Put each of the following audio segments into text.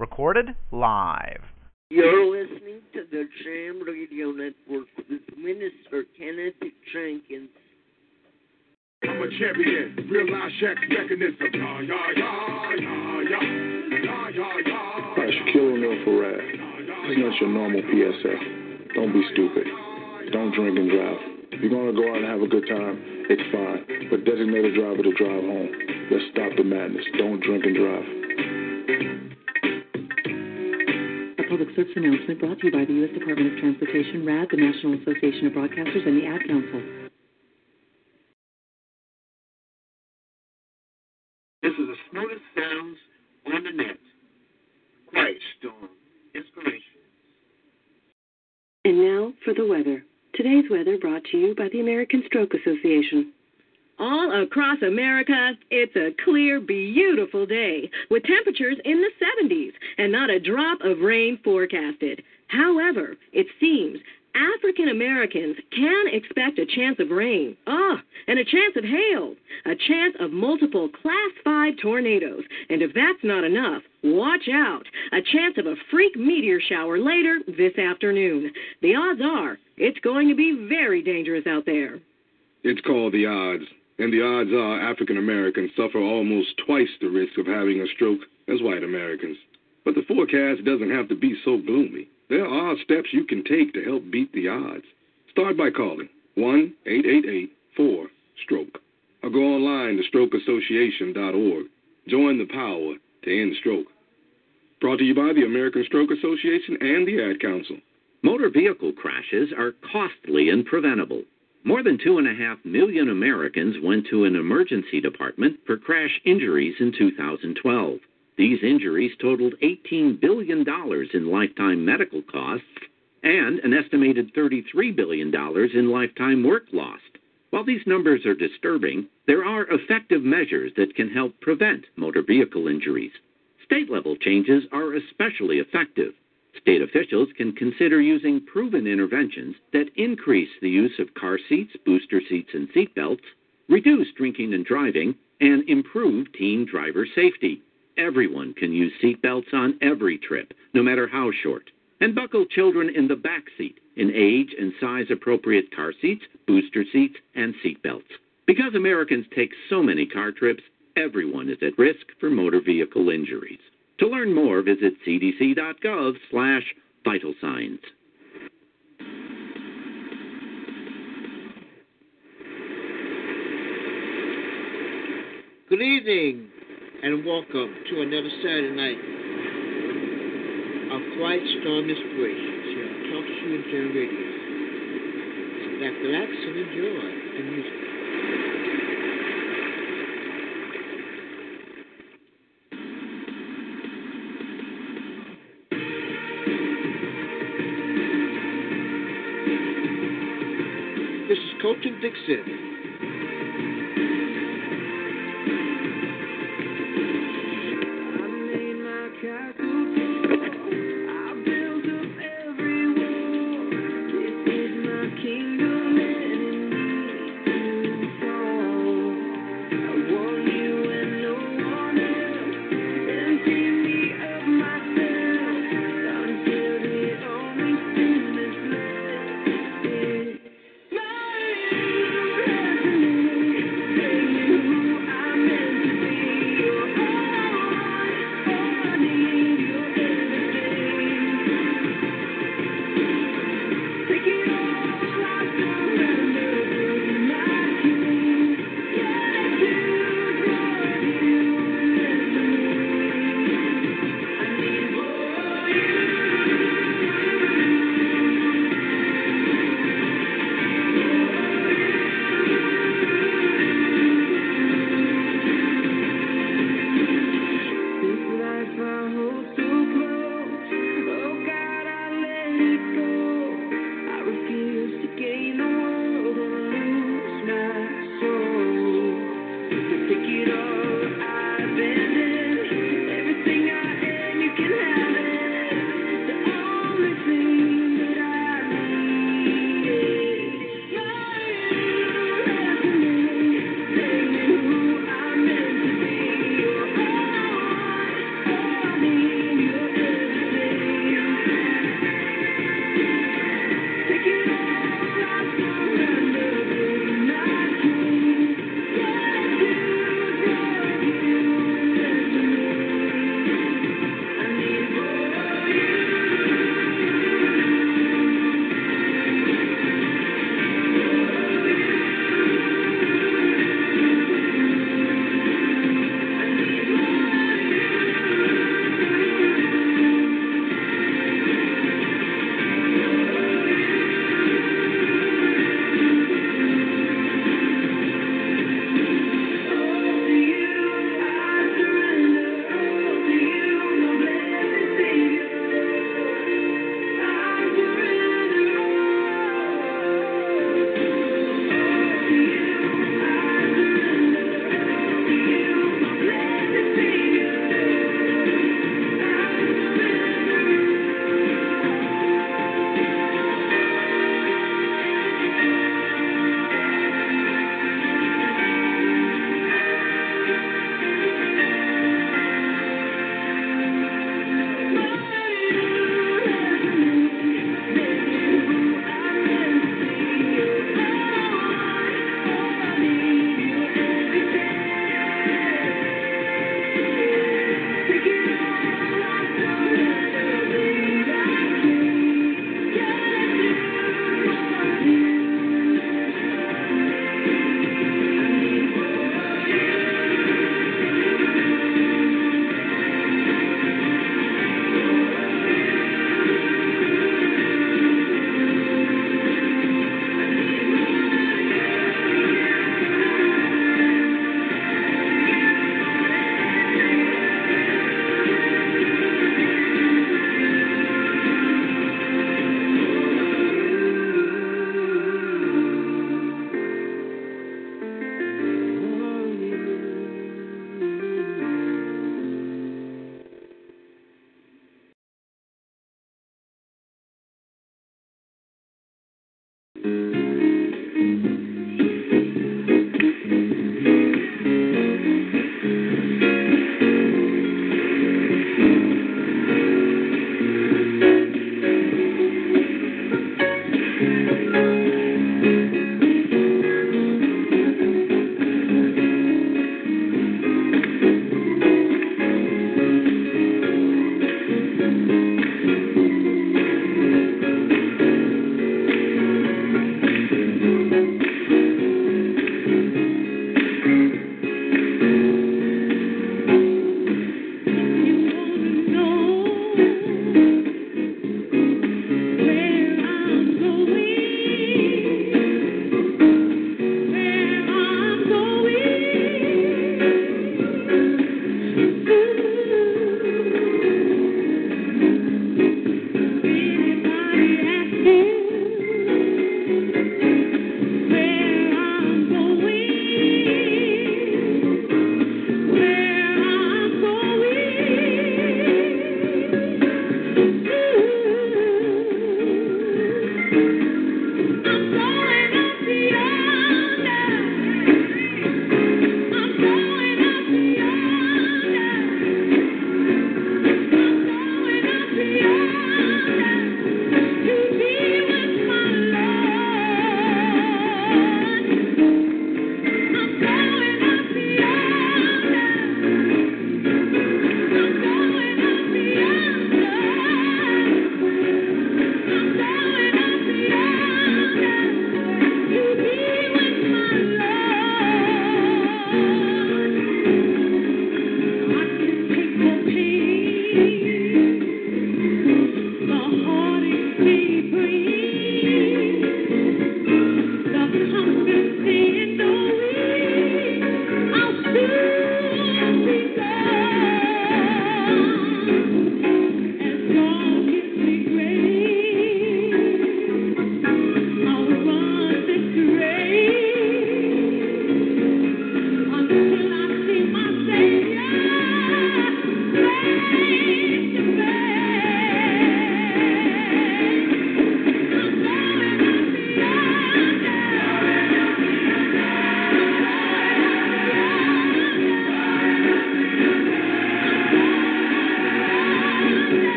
Recorded live. You're listening to the Jam Radio Network with Minister Kenneth Jenkins. I'm a champion, real-life Shaq mechanism. Yeah, yeah, yeah, yeah, yeah, yeah, yeah, yeah. Shaquille O'Neal for RADD. This is not your normal PSA. Don't be stupid. Don't drink and drive. If you're gonna go out and have a good time, it's fine. But designate a driver to drive home. Let's stop the madness. Don't drink and drive. Public service announcement brought to you by the U.S. Department of Transportation, RADD, the National Association of Broadcasters, and the Ad Council. This is the smoothest sounds on the net. Quiet Storm Inspiration. And now for the weather. Today's weather brought to you by the American Stroke Association. All across America, it's a clear, beautiful day with temperatures in the 70s and not a drop of rain forecasted. However, it seems African Americans can expect a chance of rain. Ah, and a chance of hail. A chance of multiple Class 5 tornadoes. And if that's not enough, watch out. A chance of a freak meteor shower later this afternoon. The odds are it's going to be very dangerous out there. It's called the odds. And the odds are African Americans suffer almost twice the risk of having a stroke as white Americans. But the forecast doesn't have to be so gloomy. There are steps you can take to help beat the odds. Start by calling 1 888 4 Stroke or go online to strokeassociation.org. Join the power to end stroke. Brought to you by the American Stroke Association and the Ad Council. Motor vehicle crashes are costly and preventable. More than 2.5 million Americans went to an emergency department for crash injuries in 2012. These injuries totaled $18 billion in lifetime medical costs and an estimated $33 billion in lifetime work lost. While these numbers are disturbing, there are effective measures that can help prevent motor vehicle injuries. State level changes are especially effective. State officials can consider using proven interventions that increase the use of car seats, booster seats, and seatbelts, reduce drinking and driving, and improve teen driver safety. Everyone can use seatbelts on every trip, no matter how short. And buckle children in the back seat in age and size appropriate car seats, booster seats, and seatbelts. Because Americans take so many car trips, everyone is at risk for motor vehicle injuries. To learn more, visit cdc.gov slash vital signs. Good evening and welcome to another Saturday night of Quiet Storm Inspirations here on Talk Shoe and Jam Radio. Sit back, relax, and enjoy the music. And Dixon.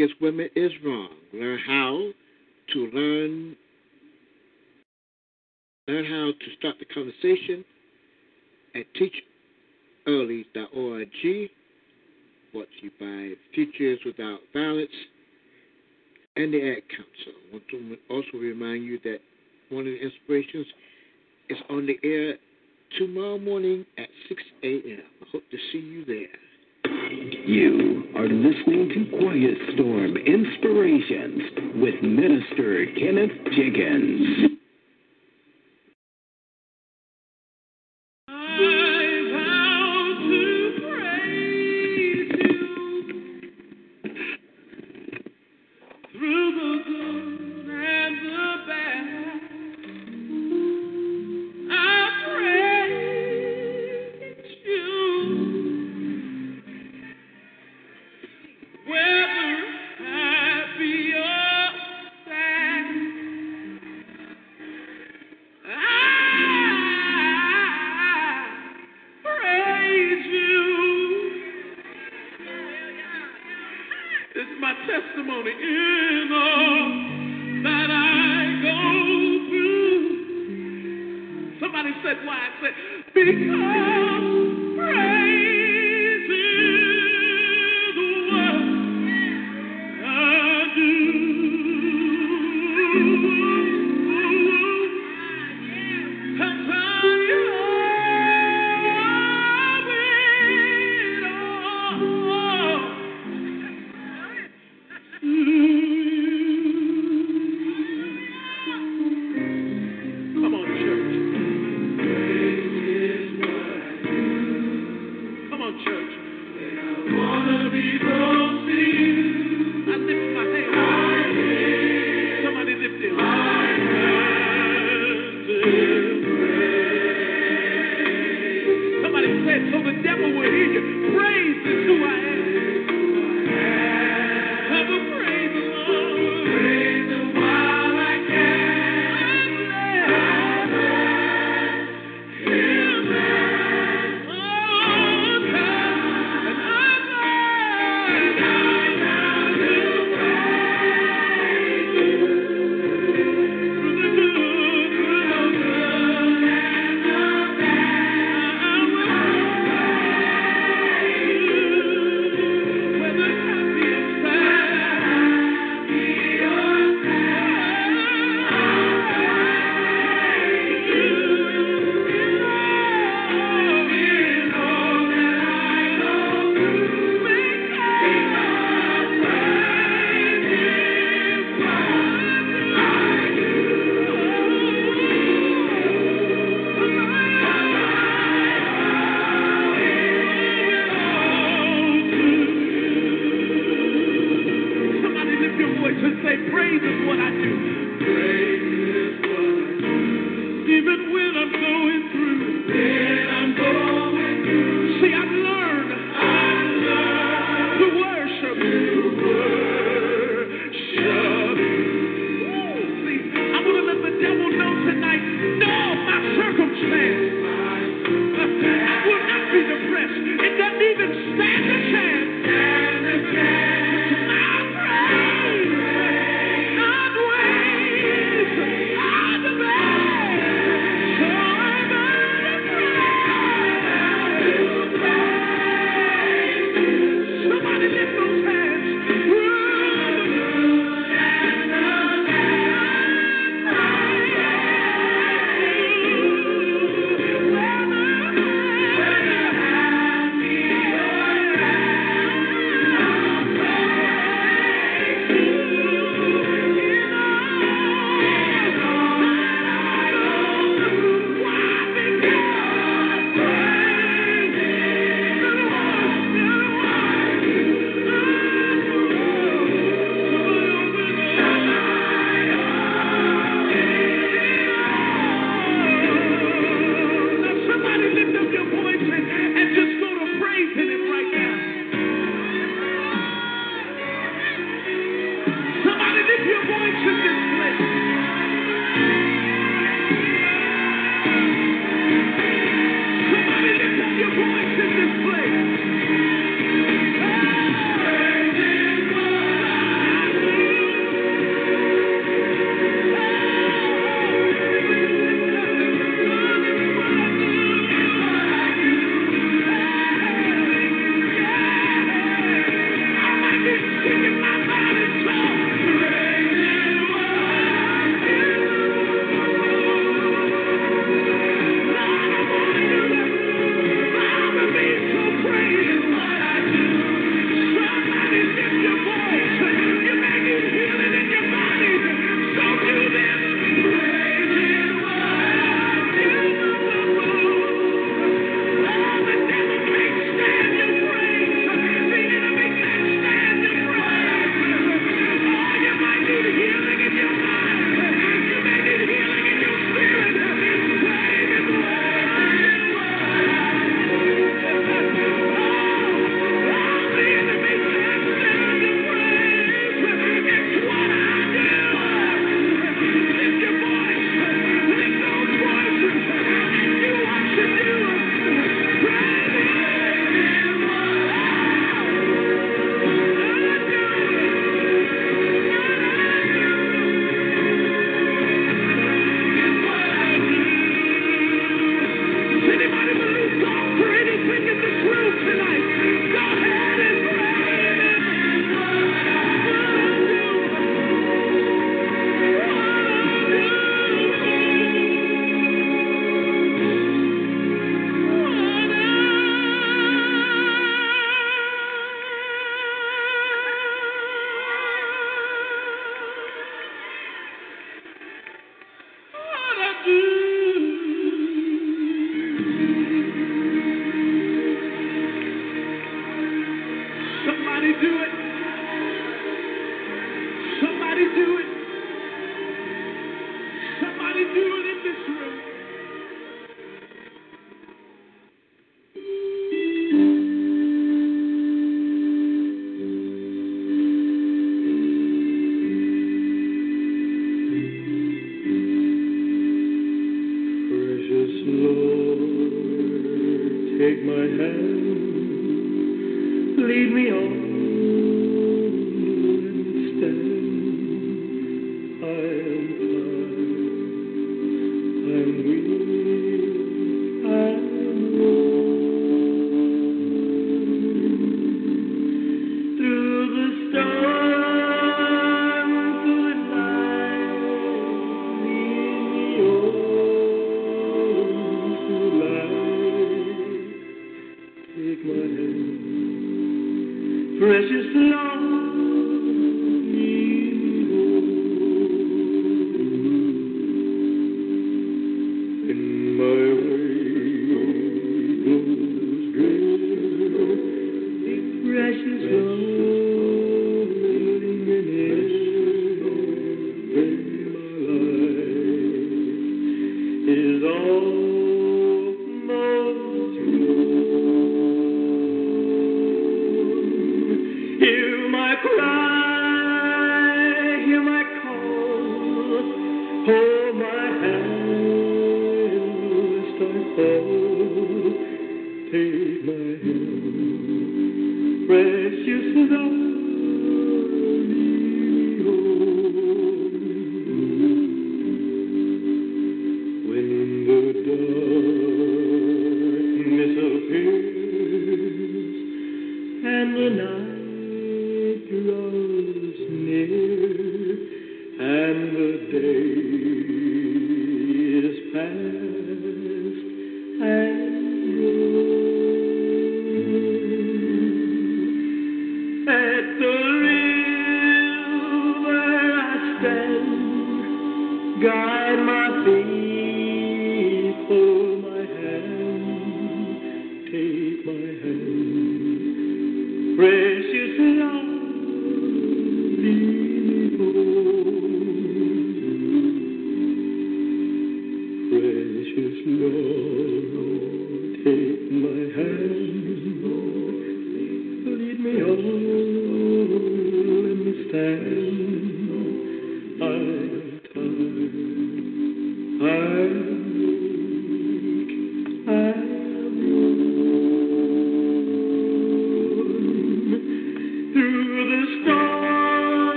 Against women is wrong.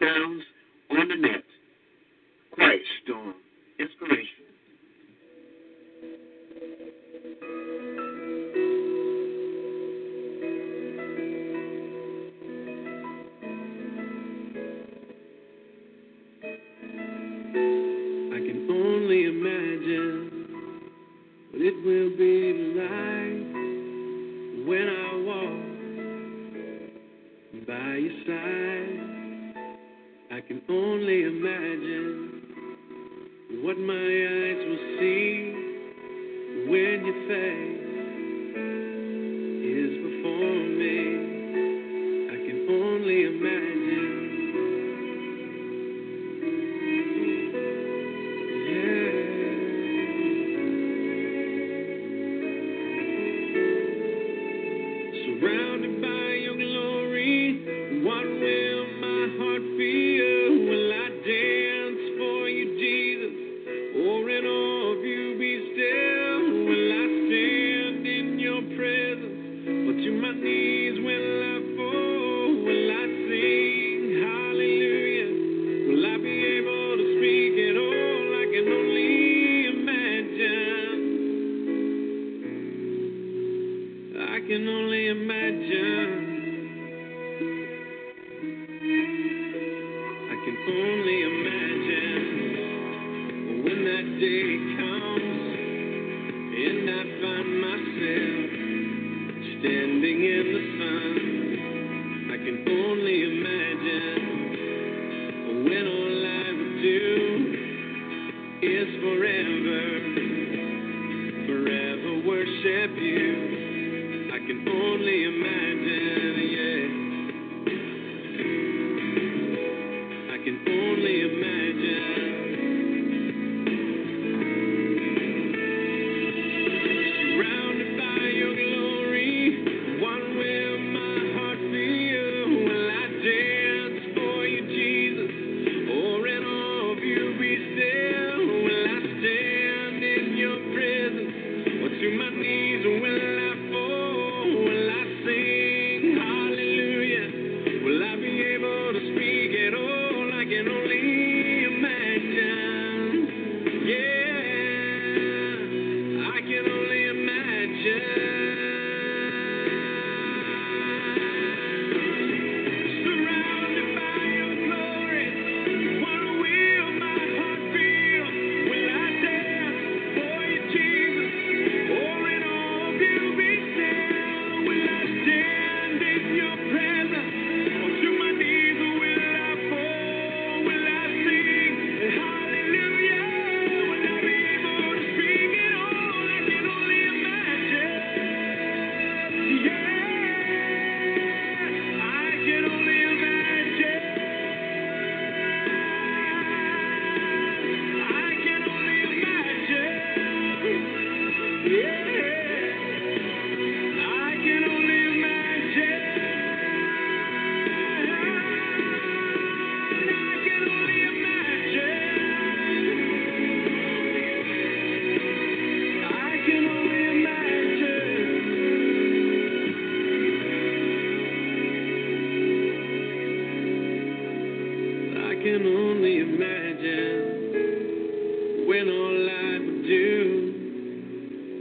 themselves on the net.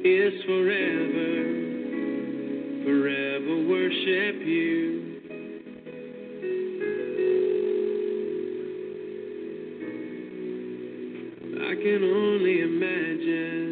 is forever. Forever worship you. I can only imagine.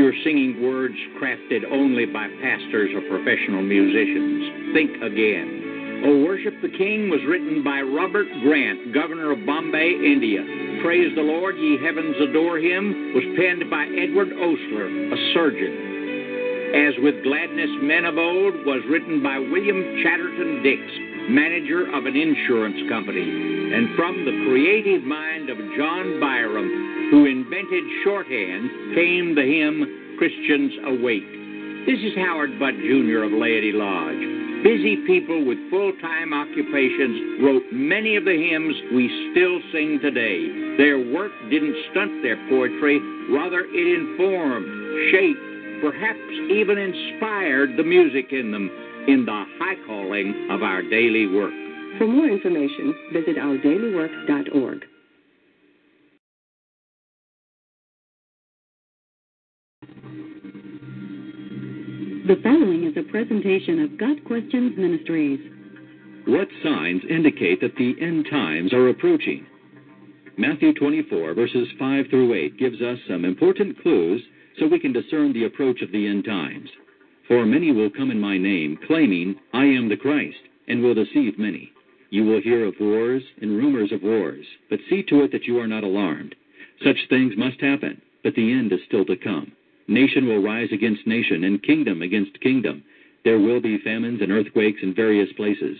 You're singing words crafted only by pastors or professional musicians, think again. O Worship the King was written by Robert Grant, governor of Bombay, India. Praise the Lord, ye heavens adore him was penned by Edward Osler, a surgeon. As with Gladness Men of Old was written by William Chatterton Dix, manager of an insurance company. And from the creative mind of John Byrom, who invented shorthand, came the hymn Christians Awake. This is Howard Butt Jr. of Laity Lodge. Busy people with full time occupations wrote many of the hymns we still sing today. Their work didn't stunt their poetry, rather, it informed, shaped, perhaps even inspired the music in them in the high calling of our daily work. For more information, visit ourdailywork.org. The following is a presentation of Got Questions Ministries. What signs indicate that the end times are approaching? Matthew 24, verses 5 through 8, gives us some important clues so we can discern the approach of the end times. For many will come in my name, claiming, I am the Christ, and will deceive many. You will hear of wars and rumors of wars, but see to it that you are not alarmed. Such things must happen, but the end is still to come. Nation will rise against nation, and kingdom against kingdom. There will be famines and earthquakes in various places.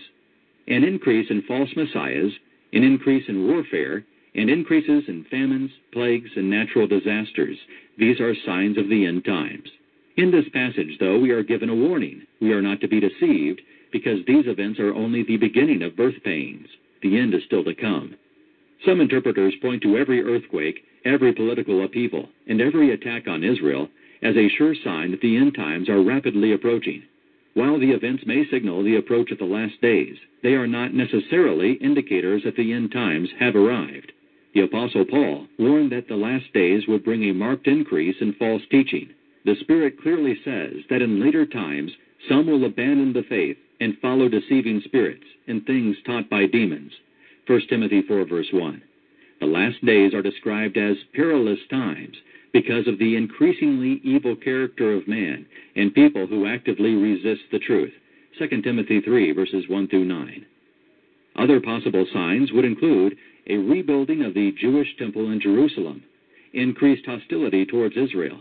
An increase in false messiahs, an increase in warfare, and increases in famines, plagues, and natural disasters. These are signs of the end times. In this passage, though, we are given a warning. We are not to be deceived, because these events are only the beginning of birth pains. The end is still to come. Some interpreters point to every earthquake, every political upheaval, and every attack on Israel as a sure sign that the end times are rapidly approaching. While the events may signal the approach of the last days, they are not necessarily indicators that the end times have arrived. The Apostle Paul warned that the last days would bring a marked increase in false teaching. The Spirit clearly says that in later times some will abandon the faith and follow deceiving spirits and things taught by demons. 1 Timothy 4, verse 1. The last days are described as perilous times because of the increasingly evil character of man and people who actively resist the truth. 2 Timothy 3, verses 1 through 9. Other possible signs would include a rebuilding of the Jewish temple in Jerusalem, increased hostility towards Israel,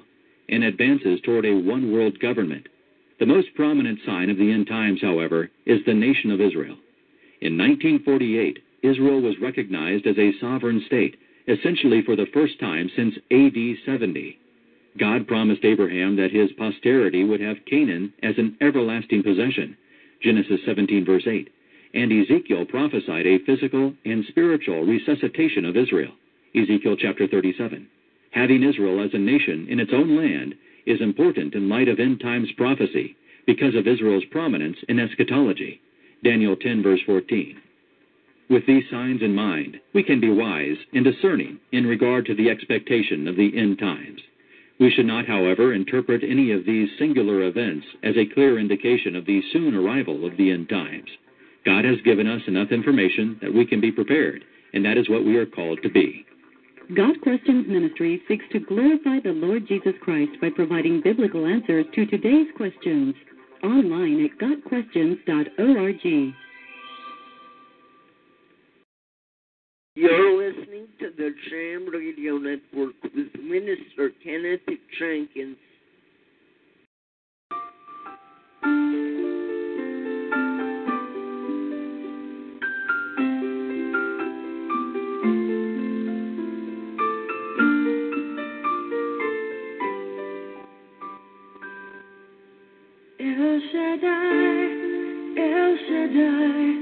and advances toward a one world government. The most prominent sign of the end times, however, is the nation of Israel. In 1948, Israel was recognized as a sovereign state essentially for the first time since AD 70. God promised Abraham that his posterity would have Canaan as an everlasting possession, Genesis 17, verse 8, and Ezekiel prophesied a physical and spiritual resuscitation of Israel, Ezekiel chapter 37. Having Israel as a nation in its own land is important in light of end times prophecy because of Israel's prominence in eschatology, Daniel 10, verse 14. With these signs in mind, we can be wise and discerning in regard to the expectation of the end times. We should not, however, interpret any of these singular events as a clear indication of the soon arrival of the end times. God has given us enough information that we can be prepared, and that is what we are called to be. Got Questions Ministry seeks to glorify the Lord Jesus Christ by providing biblical answers to today's questions. Online at GotQuestions.org. You're listening to the Jam Radio Network with Minister Kenneth Jenkins. El Shaddai, El Shaddai,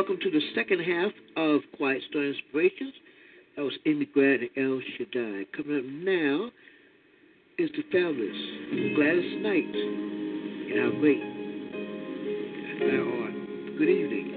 welcome to the second half of Quiet Storm Inspirations. That was Amy Grant and El Shaddai. Coming up now is The Fabulous, Gladys Knight, and our great our art. Good evening.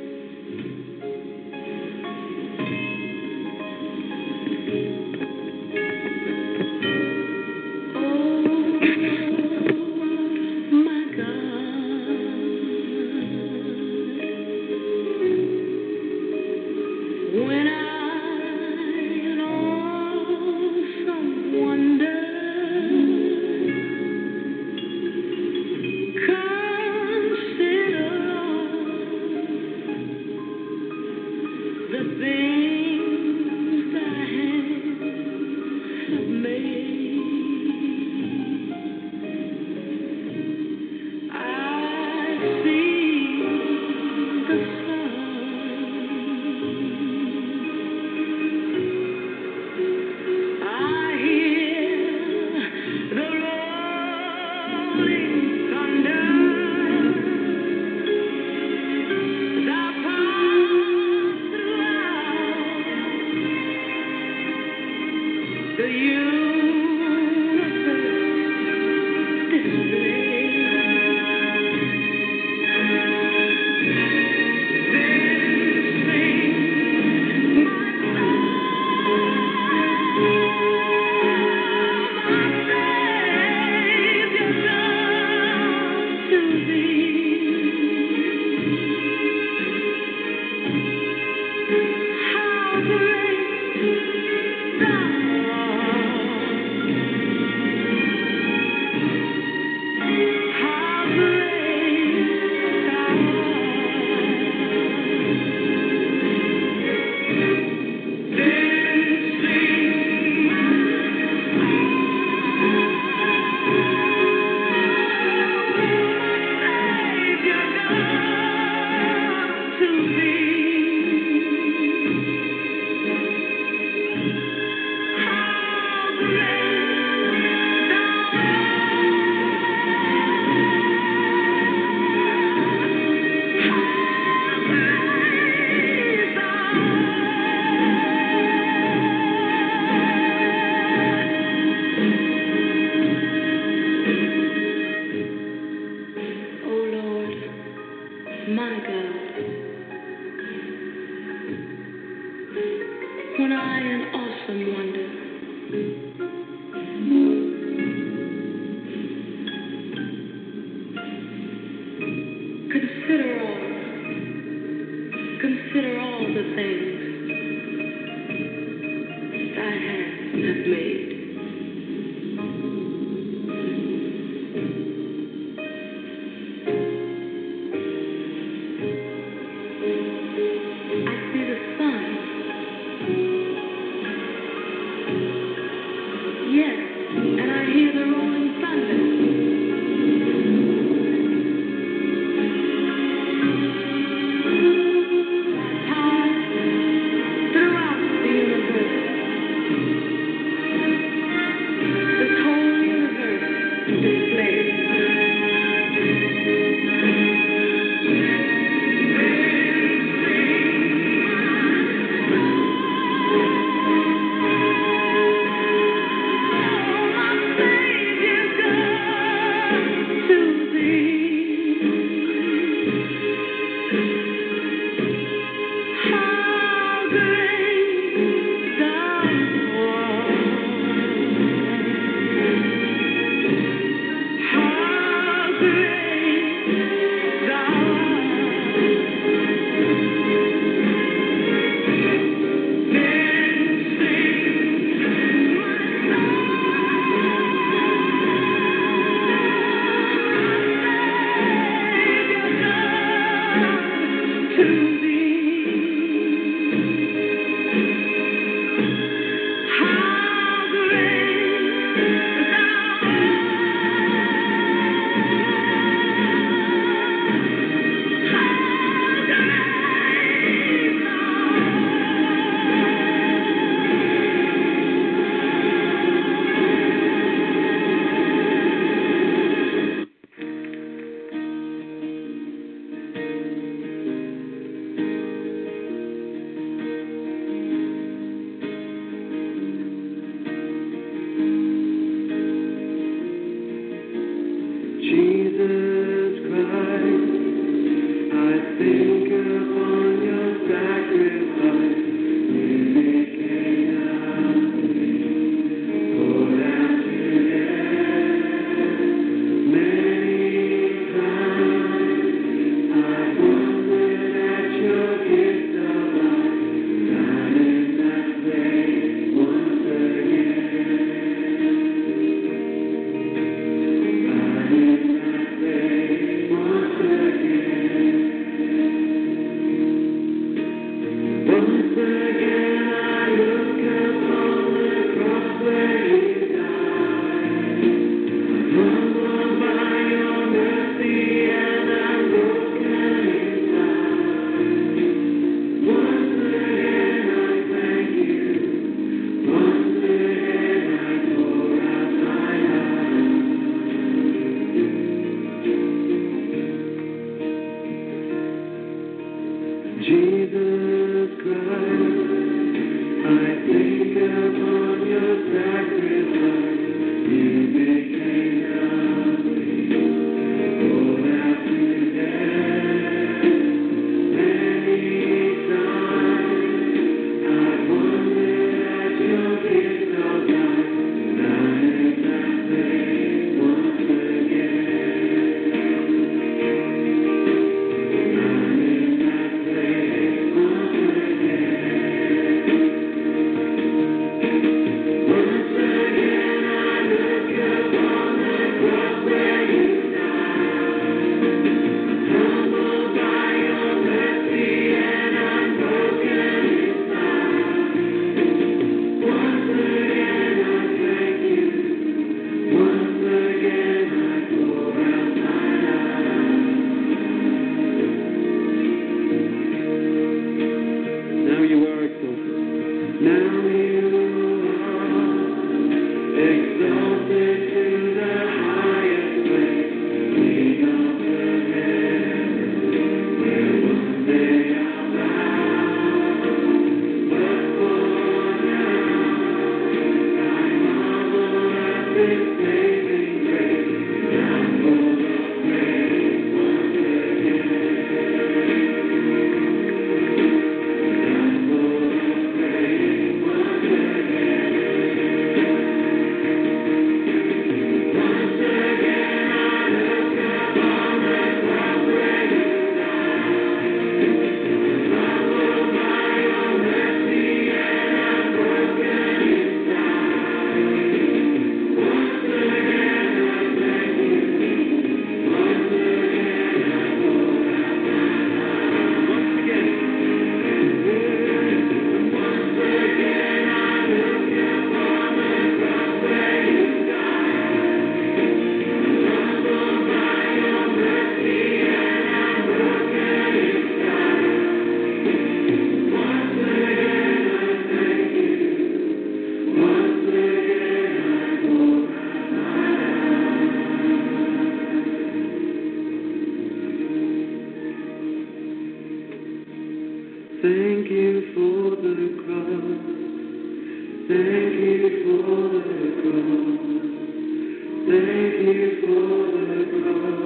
Thank you. for the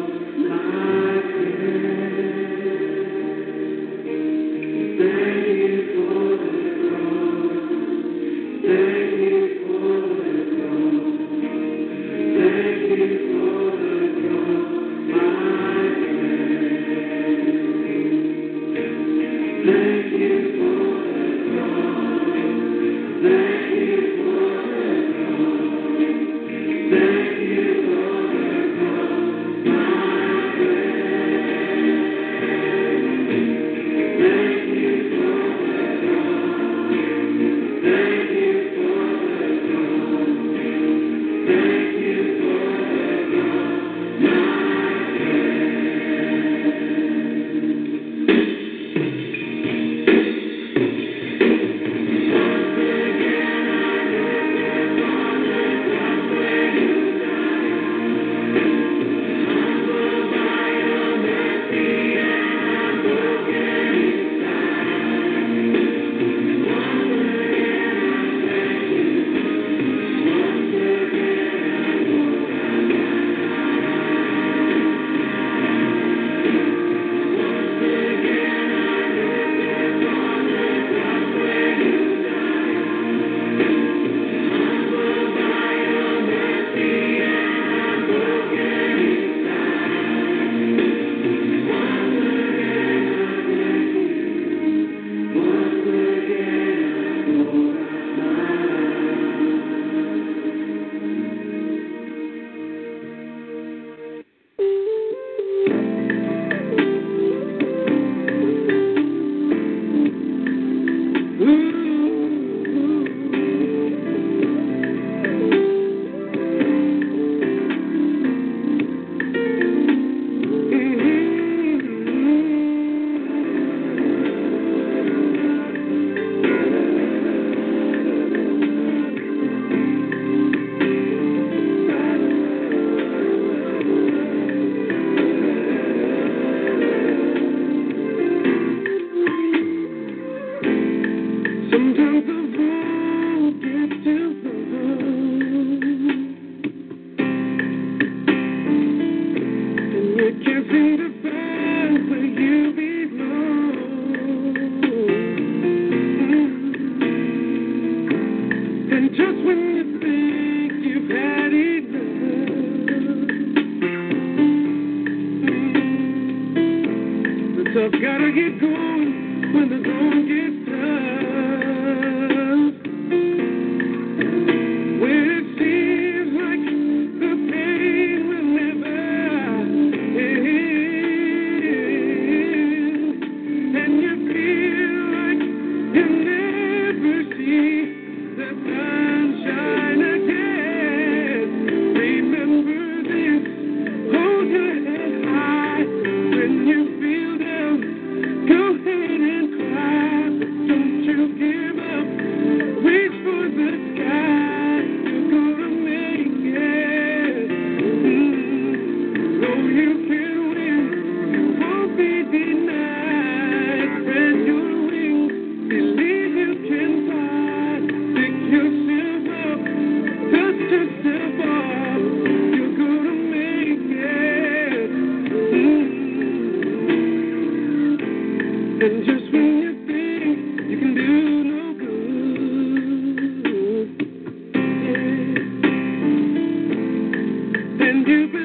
yeah.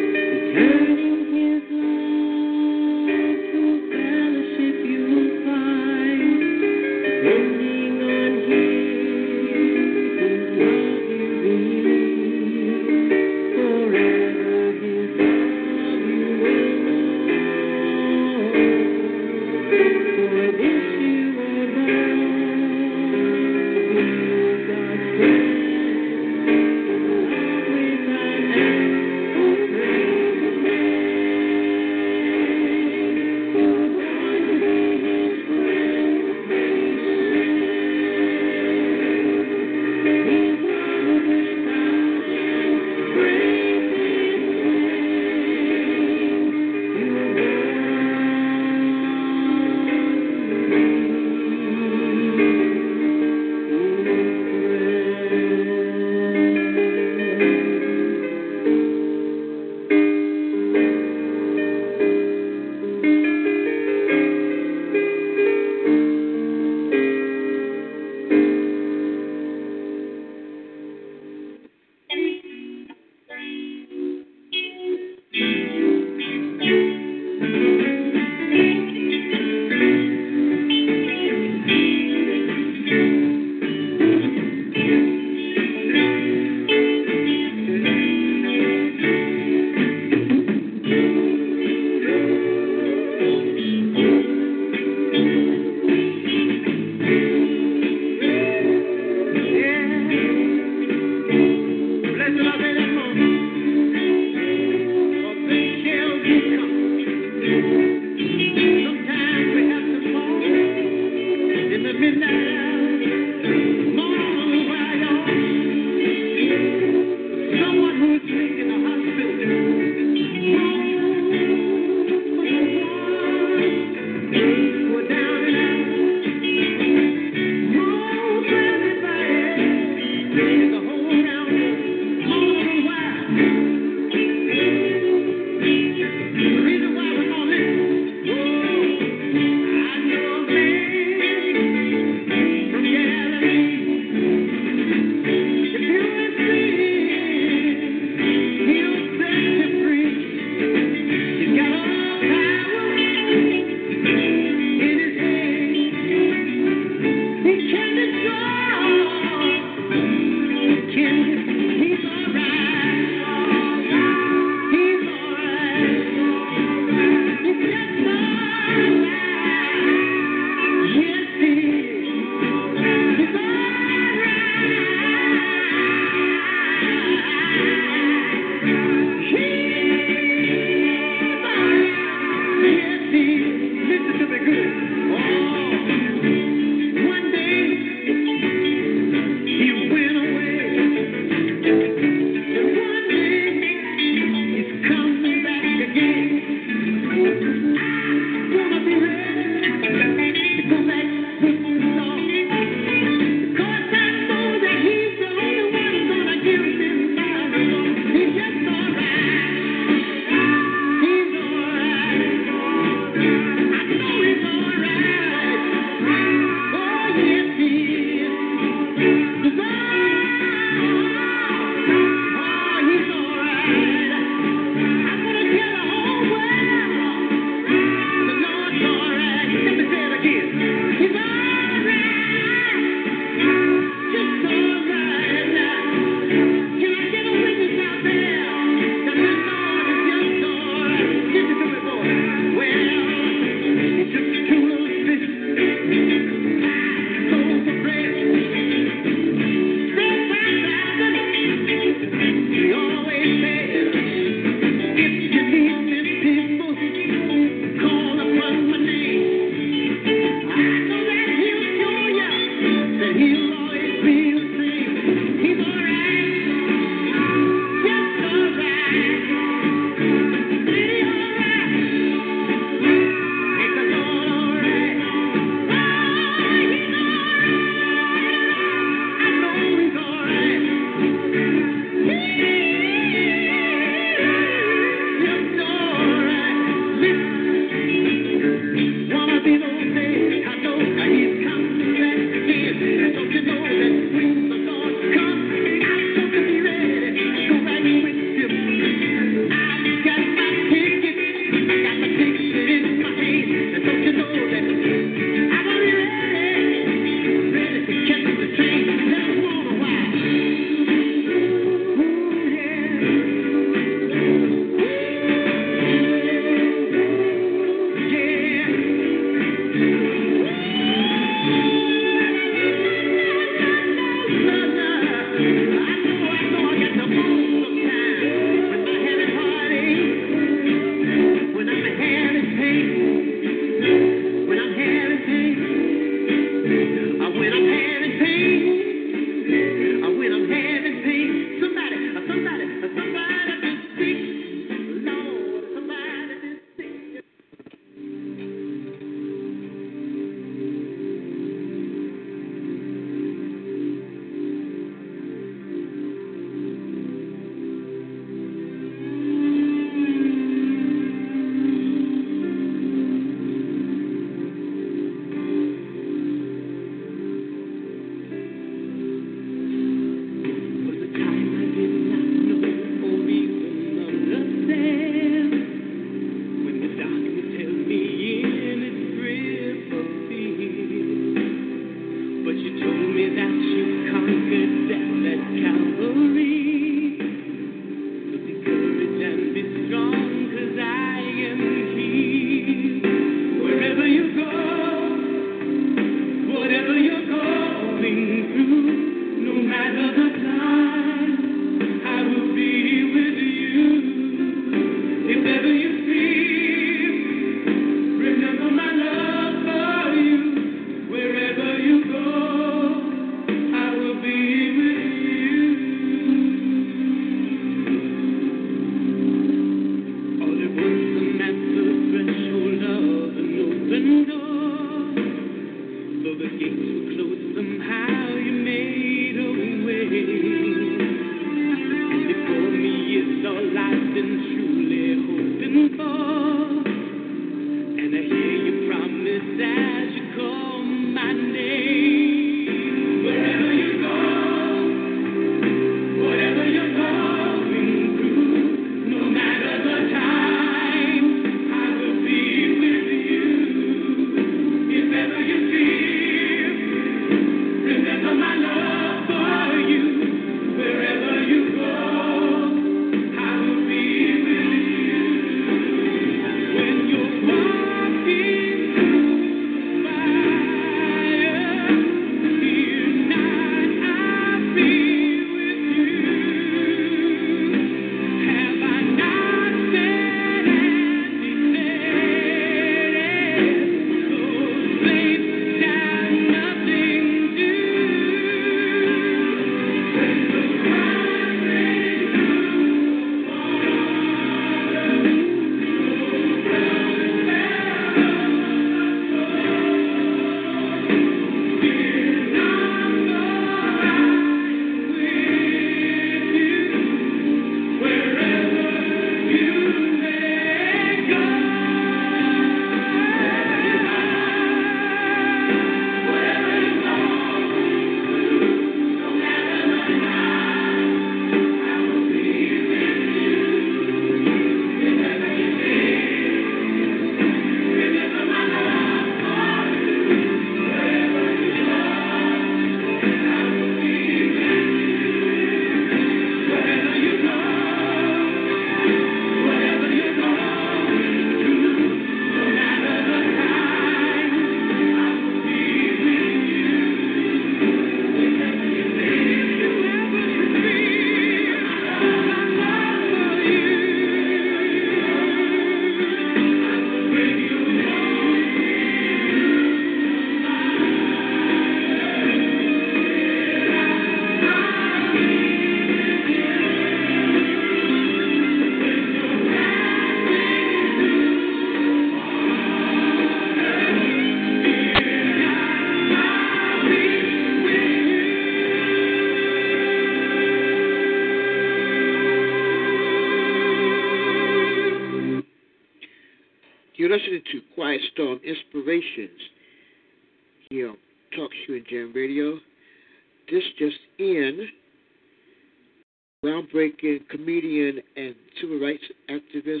Groundbreaking comedian and civil rights activist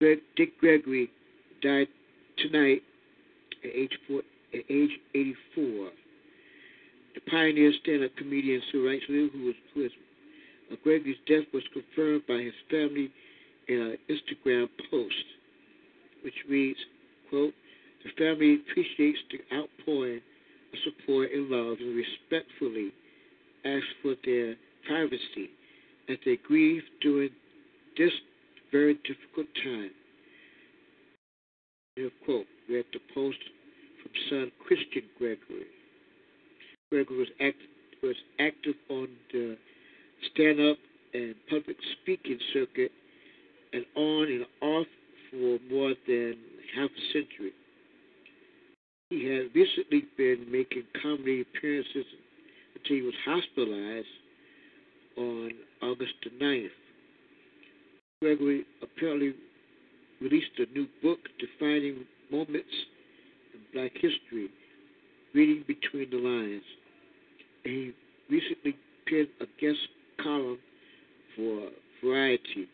Greg, Dick Gregory died tonight at age, four, at age 84. The pioneer stand-up comedian civil rights leader who was, who was uh, Gregory's death was confirmed by his family in an Instagram post, which reads, quote, the family appreciates the outpouring of support and love and respectfully asks for their privacy as they grieve during this very difficult time. End quote. Read the post from son Christian Gregory. Gregory was, act, was active on the stand up and public speaking circuit and on and off for more than half a century. He had recently been making comedy appearances he was hospitalized on August the 9th. Gregory apparently released a new book defining moments in black history, reading between the lines. And he recently penned a guest column for Variety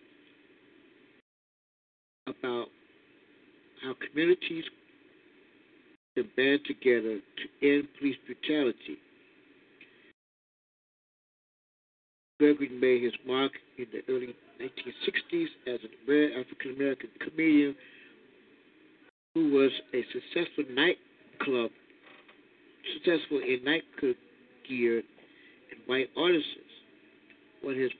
about how communities can band together to end police brutality. Gregory made his mark in the early 1960s as a rare African American comedian who was a successful nightclub, successful in nightclub gear and white artists. When his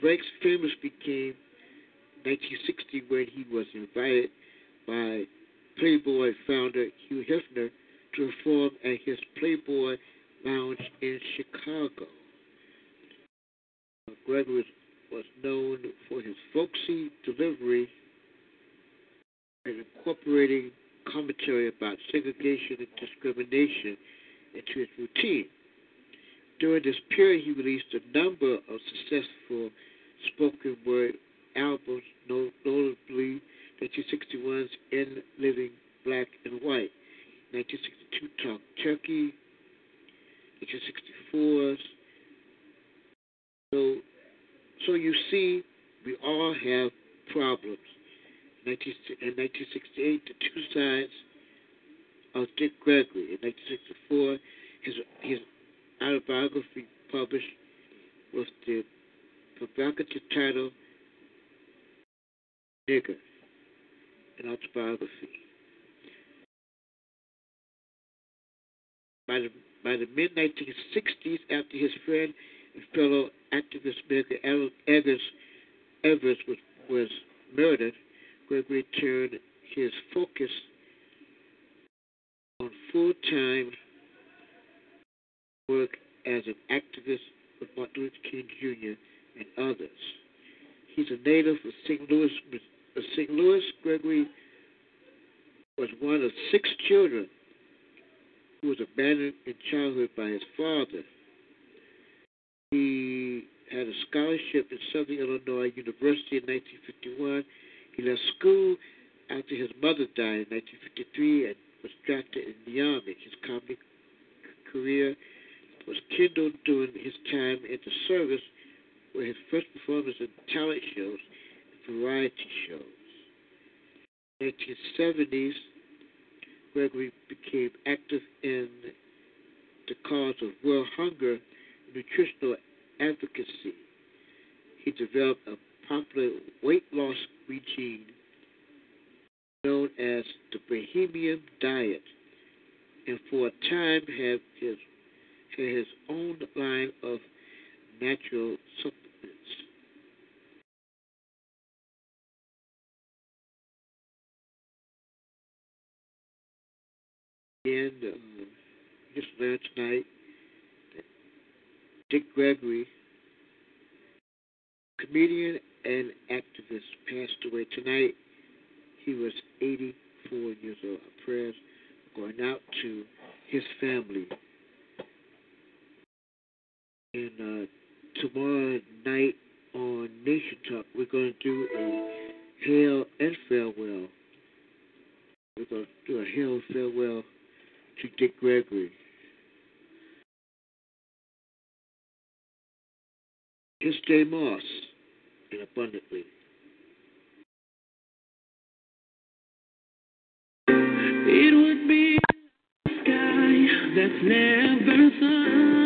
breaks famous became 1960 when he was invited by Playboy founder Hugh Hefner to perform at his Playboy Lounge in Chicago. Gregory was known for his folksy delivery and incorporating commentary about segregation and discrimination into his routine. During this period, he released a number of successful spoken word albums, notably 1961's In Living Black and White, 1962 Talk Turkey, 1964's So, so You See, We All Have Problems. In 1968, The Two Sides of Dick Gregory. In 1964, his, his autobiography published with the provocative title Nigger, an autobiography. By the, by the mid 1960s, after his friend fellow activist Medgar Evers, Evers was, was murdered, Gregory turned his focus on full time work as an activist with Martin Luther King Jr. and others. He's a native of St. Louis, of St. Louis. Gregory was one of six children who was abandoned in childhood by his father. He had a scholarship at Southern Illinois University in 1951. He left school after his mother died in 1953 and was drafted in the Army. His comedy career was kindled during his time in the service, where his first performance in talent shows and variety shows. In the 1970s, Gregory became active in the cause of world hunger nutritional advocacy. He developed a popular weight loss regime known as the Bahamian Diet, and for a time had his had his own line of natural supplements. And uh, just last night, Dick Gregory, comedian and activist, passed away tonight. He was 84 years old. Prayers going out to his family. And uh, tomorrow night on Nation Talk, we're going to do a hail and farewell. We're going to do a hail and farewell to Dick Gregory. His J. Moss, and abundantly. It would be a sky that's never sunny.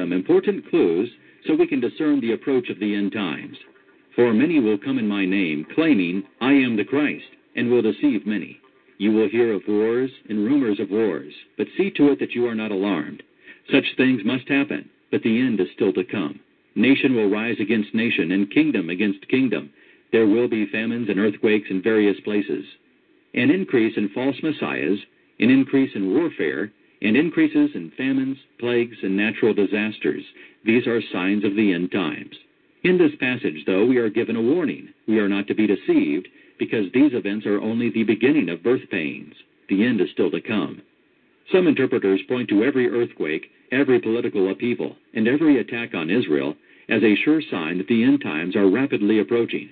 Some important clues so we can discern the approach of the end times. For many will come in my name, claiming, I am the Christ, and will deceive many. You will hear of wars and rumors of wars, but see to it that you are not alarmed. Such things must happen, but the end is still to come. Nation will rise against nation, and kingdom against kingdom. There will be famines and earthquakes in various places. An increase in false messiahs, an increase in warfare, and increases in famines, plagues, and natural disasters. These are signs of the end times. In this passage, though, we are given a warning. We are not to be deceived, because these events are only the beginning of birth pains. The end is still to come. Some interpreters point to every earthquake, every political upheaval, and every attack on Israel as a sure sign that the end times are rapidly approaching.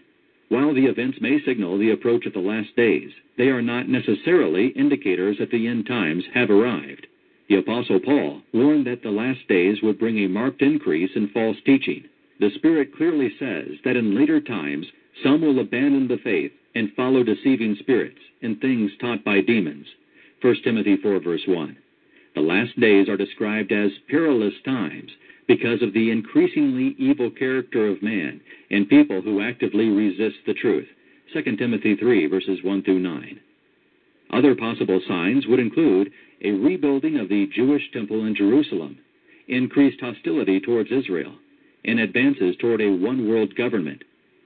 While the events may signal the approach of the last days, they are not necessarily indicators that the end times have arrived. The Apostle Paul warned that the last days would bring a marked increase in false teaching. The Spirit clearly says that in later times some will abandon the faith and follow deceiving spirits and things taught by demons. 1 Timothy 4, verse 1. The last days are described as perilous times because of the increasingly evil character of man and people who actively resist the truth. 2 Timothy 3, verses 1 through 9. Other possible signs would include a rebuilding of the Jewish temple in Jerusalem, increased hostility towards Israel, and advances toward a one world government.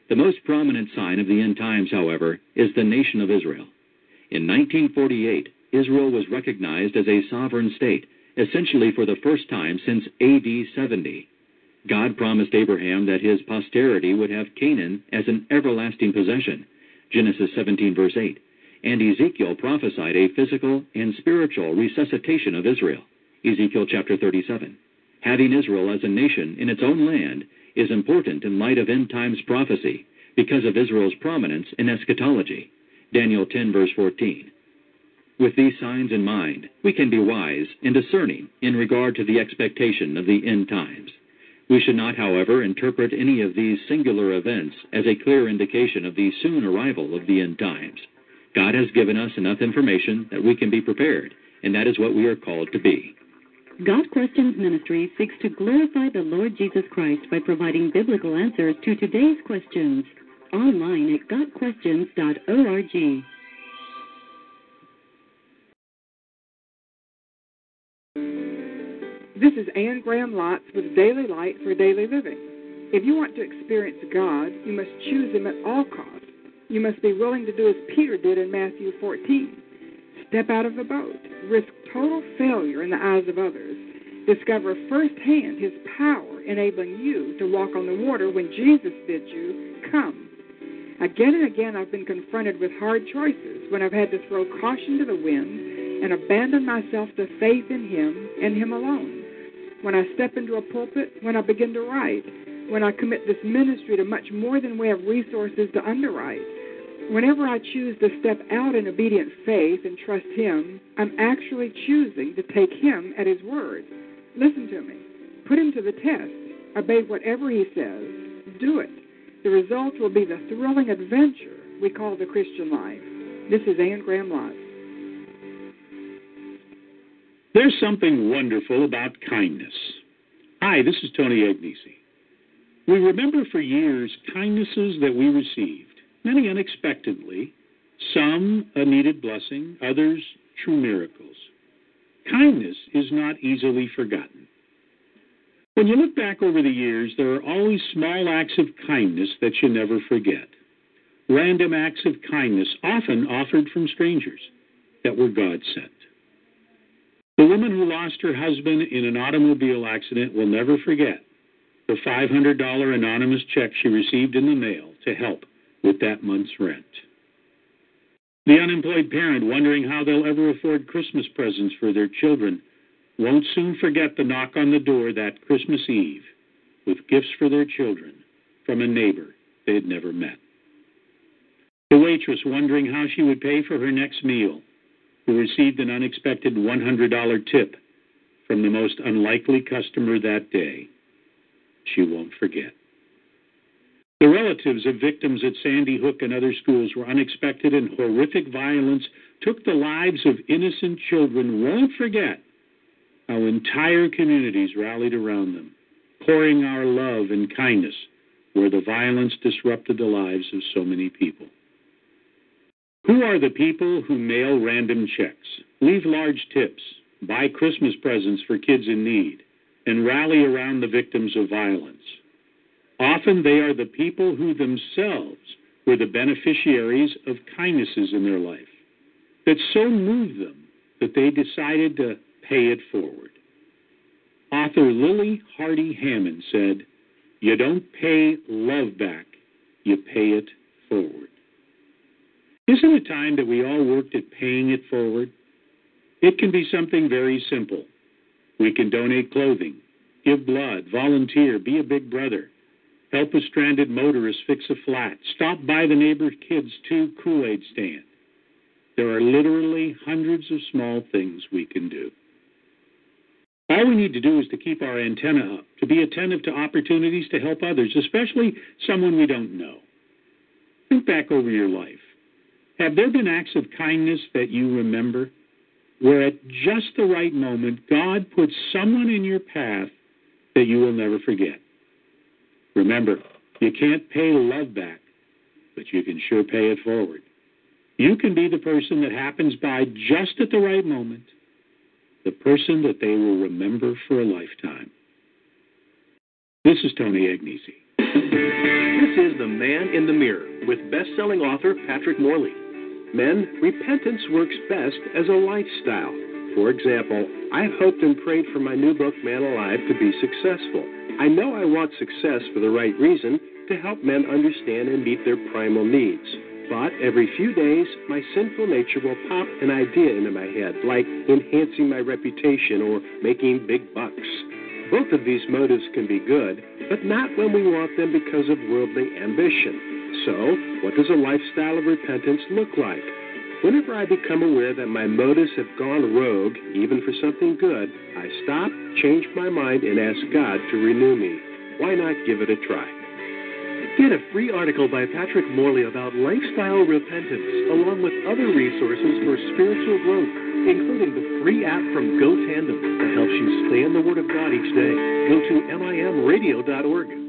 The most prominent sign of the end times, however, is the nation of Israel. In 1948, Israel was recognized as a sovereign state, essentially for the first time since AD 70. God promised Abraham that his posterity would have Canaan as an everlasting possession, Genesis 17, verse 8, and Ezekiel prophesied a physical and spiritual resuscitation of Israel, Ezekiel chapter 37. Having Israel as a nation in its own land is important in light of end times prophecy because of Israel's prominence in eschatology, Daniel 10, verse 14. With these signs in mind, we can be wise and discerning in regard to the expectation of the end times. We should not, however, interpret any of these singular events as a clear indication of the soon arrival of the end times. God has given us enough information that we can be prepared, and that is what we are called to be. Got Questions Ministry seeks to glorify the Lord Jesus Christ by providing biblical answers to today's questions. Online at GotQuestions.org. This is Anne Graham Lotz with Daily Light for Daily Living. If you want to experience God, you must choose Him at all costs. You must be willing to do as Peter did in Matthew 14 step out of the boat, risk total failure in the eyes of others, discover firsthand His power enabling you to walk on the water when Jesus bids you come. Again and again, I've been confronted with hard choices when I've had to throw caution to the wind and abandon myself to faith in Him and Him alone when I step into a pulpit, when I begin to write, when I commit this ministry to much more than we have resources to underwrite. Whenever I choose to step out in obedient faith and trust Him, I'm actually choosing to take Him at His word. Listen to me. Put Him to the test. Obey whatever He says. Do it. The result will be the thrilling adventure we call the Christian life. This is Anne Graham Lotz. There's something wonderful about kindness. Hi, this is Tony Agnesi. We remember for years kindnesses that we received, many unexpectedly, some a needed blessing, others true miracles. Kindness is not easily forgotten. When you look back over the years, there are always small acts of kindness that you never forget. Random acts of kindness, often offered from strangers, that were God sent. The woman who lost her husband in an automobile accident will never forget the $500 anonymous check she received in the mail to help with that month's rent. The unemployed parent wondering how they'll ever afford Christmas presents for their children won't soon forget the knock on the door that Christmas Eve with gifts for their children from a neighbor they had never met. The waitress wondering how she would pay for her next meal, who received an unexpected $100 tip from the most unlikely customer that day. She won't forget. The relatives of victims at Sandy Hook and other schools where unexpected and horrific violence took the lives of innocent children won't forget how entire communities rallied around them, pouring our love and kindness where the violence disrupted the lives of so many people. Who are the people who mail random checks, leave large tips, buy Christmas presents for kids in need, and rally around the victims of violence? Often they are the people who themselves were the beneficiaries of kindnesses in their life that so moved them that they decided to pay it forward. Author Lily Hardy Hammond said, You don't pay love back, you pay it forward. Isn't it time that we all worked at paying it forward? It can be something very simple. We can donate clothing, give blood, volunteer, be a big brother, help a stranded motorist fix a flat, stop by the neighbor's kids' two Kool Aid stand. There are literally hundreds of small things we can do. All we need to do is to keep our antenna up, to be attentive to opportunities to help others, especially someone we don't know. Think back over your life. Have there been acts of kindness that you remember where at just the right moment God put someone in your path that you will never forget? Remember, you can't pay love back, but you can sure pay it forward. You can be the person that happens by just at the right moment, the person that they will remember for a lifetime. This is Tony Agnesi. This is The Man in the Mirror with best-selling author Patrick Morley. Men, repentance works best as a lifestyle. For example, I've hoped and prayed for my new book, Man Alive, to be successful. I know I want success for the right reason to help men understand and meet their primal needs. But every few days, my sinful nature will pop an idea into my head, like enhancing my reputation or making big bucks. Both of these motives can be good, but not when we want them because of worldly ambition. So, what does a lifestyle of repentance look like? Whenever I become aware that my motives have gone rogue, even for something good, I stop, change my mind, and ask God to renew me. Why not give it a try? Get a free article by Patrick Morley about lifestyle repentance, along with other resources for spiritual growth, including the free app from GoTandem that helps you stay in the Word of God each day. Go to mimradio.org.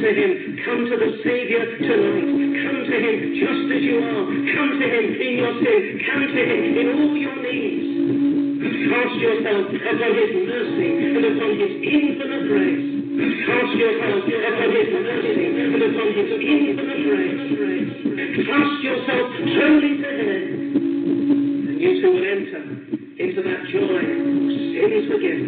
to Him. Come to the Savior tonight. Come to Him just as you are. Come to Him in your sin. Come to Him in all your needs. Cast yourself upon His mercy and upon His infinite grace. Cast yourself upon His mercy and upon His infinite grace. Cast yourself totally to Him, and you too will enter into that joy. Sin is forgiven.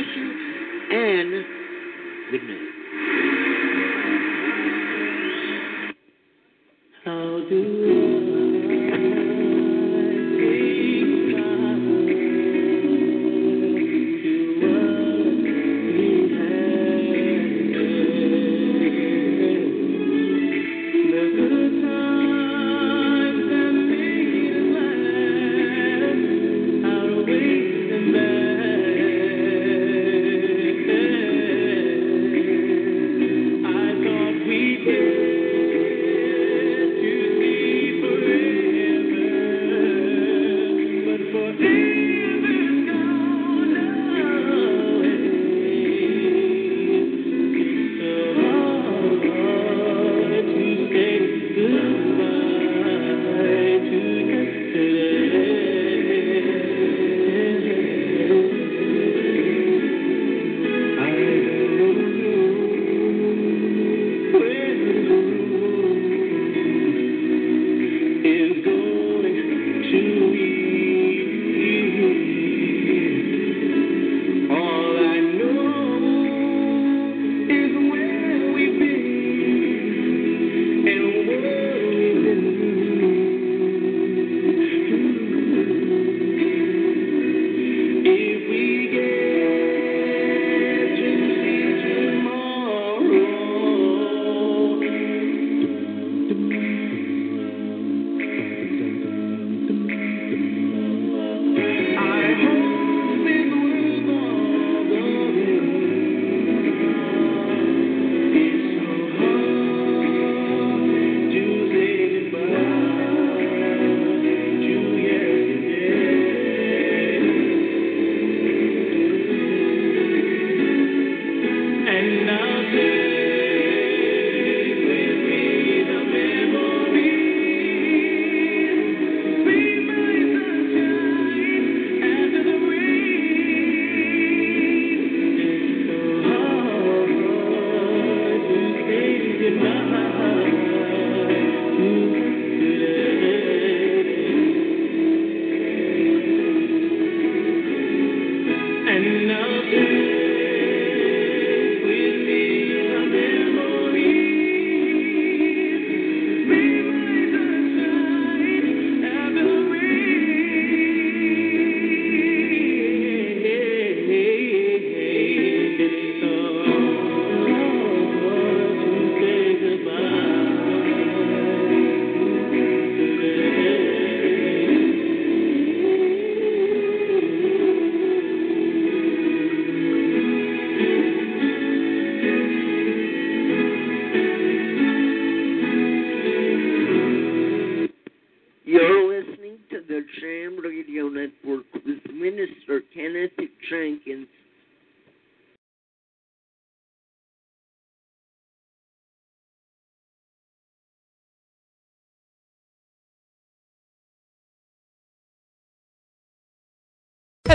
And good. How do